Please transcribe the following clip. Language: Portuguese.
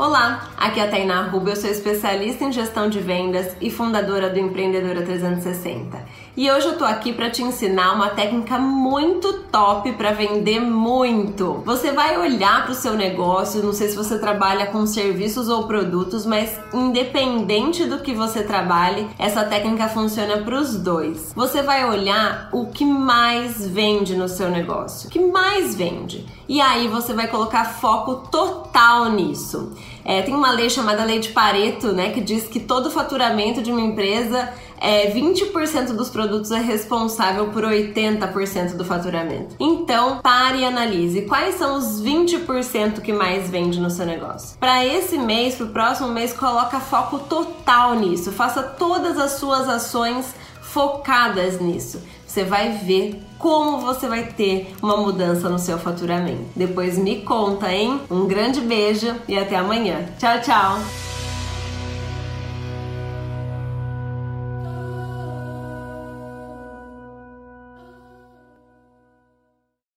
Olá, aqui é a Tainá Rubio, eu sou especialista em gestão de vendas e fundadora do Empreendedora 360. E hoje eu tô aqui para te ensinar uma técnica muito top para vender muito. Você vai olhar para o seu negócio, não sei se você trabalha com serviços ou produtos, mas independente do que você trabalhe, essa técnica funciona para os dois. Você vai olhar o que mais vende no seu negócio, o que mais vende. E aí você vai colocar foco total nisso. É, tem uma lei chamada Lei de Pareto, né, que diz que todo faturamento de uma empresa é 20% dos produtos é responsável por 80% do faturamento. Então, pare e analise quais são os 20% que mais vende no seu negócio. Para esse mês, para o próximo mês, coloca foco total nisso. Faça todas as suas ações focadas nisso. Você vai ver como você vai ter uma mudança no seu faturamento. Depois me conta, hein? Um grande beijo e até amanhã. Tchau, tchau!